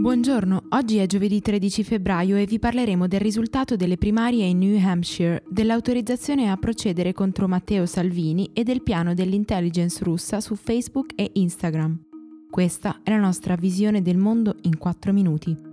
Buongiorno, oggi è giovedì 13 febbraio e vi parleremo del risultato delle primarie in New Hampshire, dell'autorizzazione a procedere contro Matteo Salvini e del piano dell'intelligence russa su Facebook e Instagram. Questa è la nostra visione del mondo in 4 minuti.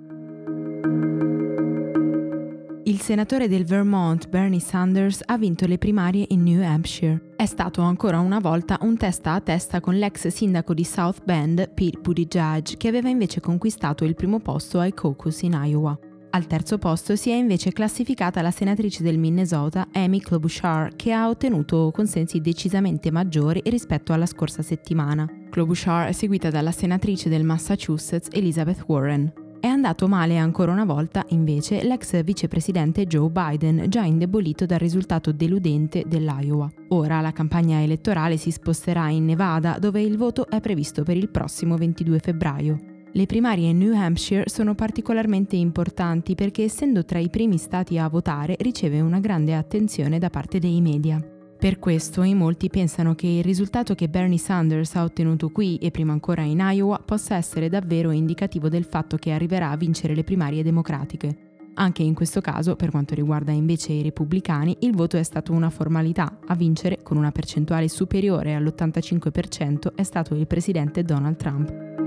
Il senatore del Vermont Bernie Sanders ha vinto le primarie in New Hampshire. È stato ancora una volta un testa a testa con l'ex sindaco di South Bend, Pete Buttigieg, che aveva invece conquistato il primo posto ai caucus in Iowa. Al terzo posto si è invece classificata la senatrice del Minnesota, Amy Klobuchar, che ha ottenuto consensi decisamente maggiori rispetto alla scorsa settimana. Klobuchar è seguita dalla senatrice del Massachusetts, Elizabeth Warren. È andato male ancora una volta, invece, l'ex vicepresidente Joe Biden, già indebolito dal risultato deludente dell'Iowa. Ora la campagna elettorale si sposterà in Nevada, dove il voto è previsto per il prossimo 22 febbraio. Le primarie in New Hampshire sono particolarmente importanti perché essendo tra i primi stati a votare riceve una grande attenzione da parte dei media. Per questo in molti pensano che il risultato che Bernie Sanders ha ottenuto qui e prima ancora in Iowa possa essere davvero indicativo del fatto che arriverà a vincere le primarie democratiche. Anche in questo caso, per quanto riguarda invece i repubblicani, il voto è stato una formalità. A vincere, con una percentuale superiore all'85%, è stato il presidente Donald Trump.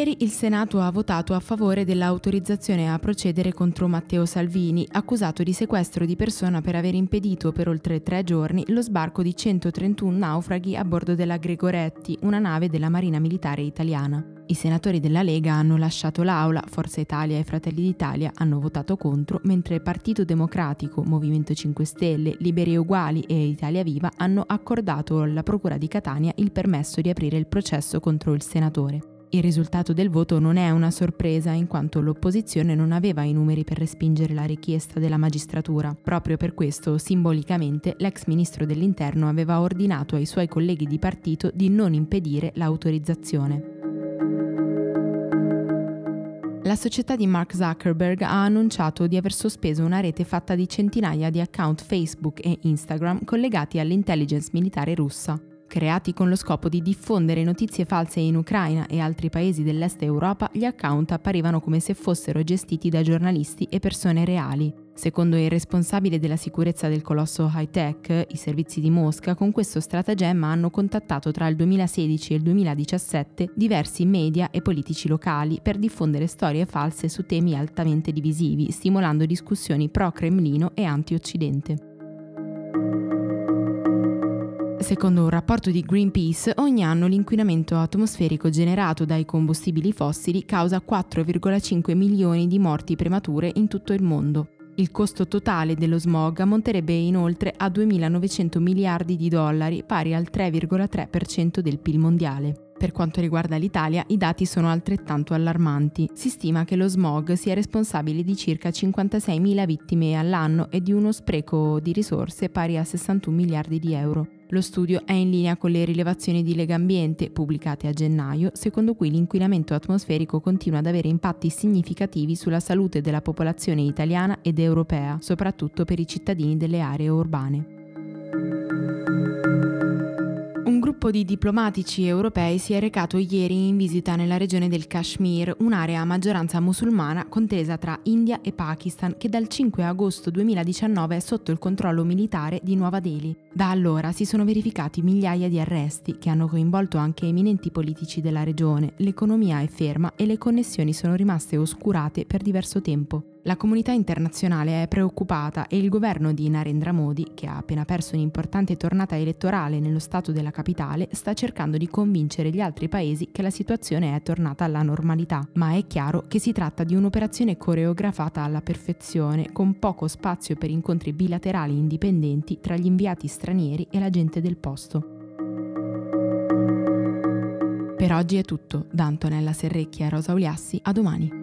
Ieri il Senato ha votato a favore dell'autorizzazione a procedere contro Matteo Salvini, accusato di sequestro di persona per aver impedito per oltre tre giorni lo sbarco di 131 naufraghi a bordo della Gregoretti, una nave della Marina Militare Italiana. I senatori della Lega hanno lasciato l'Aula, Forza Italia e Fratelli d'Italia hanno votato contro, mentre Partito Democratico, Movimento 5 Stelle, Liberi Uguali e Italia Viva hanno accordato alla Procura di Catania il permesso di aprire il processo contro il senatore. Il risultato del voto non è una sorpresa in quanto l'opposizione non aveva i numeri per respingere la richiesta della magistratura. Proprio per questo, simbolicamente, l'ex ministro dell'Interno aveva ordinato ai suoi colleghi di partito di non impedire l'autorizzazione. La società di Mark Zuckerberg ha annunciato di aver sospeso una rete fatta di centinaia di account Facebook e Instagram collegati all'intelligence militare russa. Creati con lo scopo di diffondere notizie false in Ucraina e altri paesi dell'est Europa, gli account apparivano come se fossero gestiti da giornalisti e persone reali. Secondo il responsabile della sicurezza del colosso high tech, i servizi di Mosca con questo stratagemma hanno contattato tra il 2016 e il 2017 diversi media e politici locali per diffondere storie false su temi altamente divisivi, stimolando discussioni pro-Cremlino e anti-Occidente. Secondo un rapporto di Greenpeace, ogni anno l'inquinamento atmosferico generato dai combustibili fossili causa 4,5 milioni di morti premature in tutto il mondo. Il costo totale dello smog ammonterebbe inoltre a 2.900 miliardi di dollari, pari al 3,3% del PIL mondiale. Per quanto riguarda l'Italia, i dati sono altrettanto allarmanti. Si stima che lo smog sia responsabile di circa 56.000 vittime all'anno e di uno spreco di risorse pari a 61 miliardi di euro. Lo studio è in linea con le rilevazioni di Lega Ambiente pubblicate a gennaio, secondo cui l'inquinamento atmosferico continua ad avere impatti significativi sulla salute della popolazione italiana ed europea, soprattutto per i cittadini delle aree urbane gruppo di diplomatici europei si è recato ieri in visita nella regione del Kashmir, un'area a maggioranza musulmana contesa tra India e Pakistan che dal 5 agosto 2019 è sotto il controllo militare di Nuova Delhi. Da allora si sono verificati migliaia di arresti che hanno coinvolto anche eminenti politici della regione, l'economia è ferma e le connessioni sono rimaste oscurate per diverso tempo. La comunità internazionale è preoccupata e il governo di Narendra Modi, che ha appena perso un'importante tornata elettorale nello Stato della capitale, sta cercando di convincere gli altri paesi che la situazione è tornata alla normalità, ma è chiaro che si tratta di un'operazione coreografata alla perfezione, con poco spazio per incontri bilaterali indipendenti tra gli inviati stranieri e la gente del posto. Per oggi è tutto, da Antonella Serrecchia e Rosa Uliassi, a domani.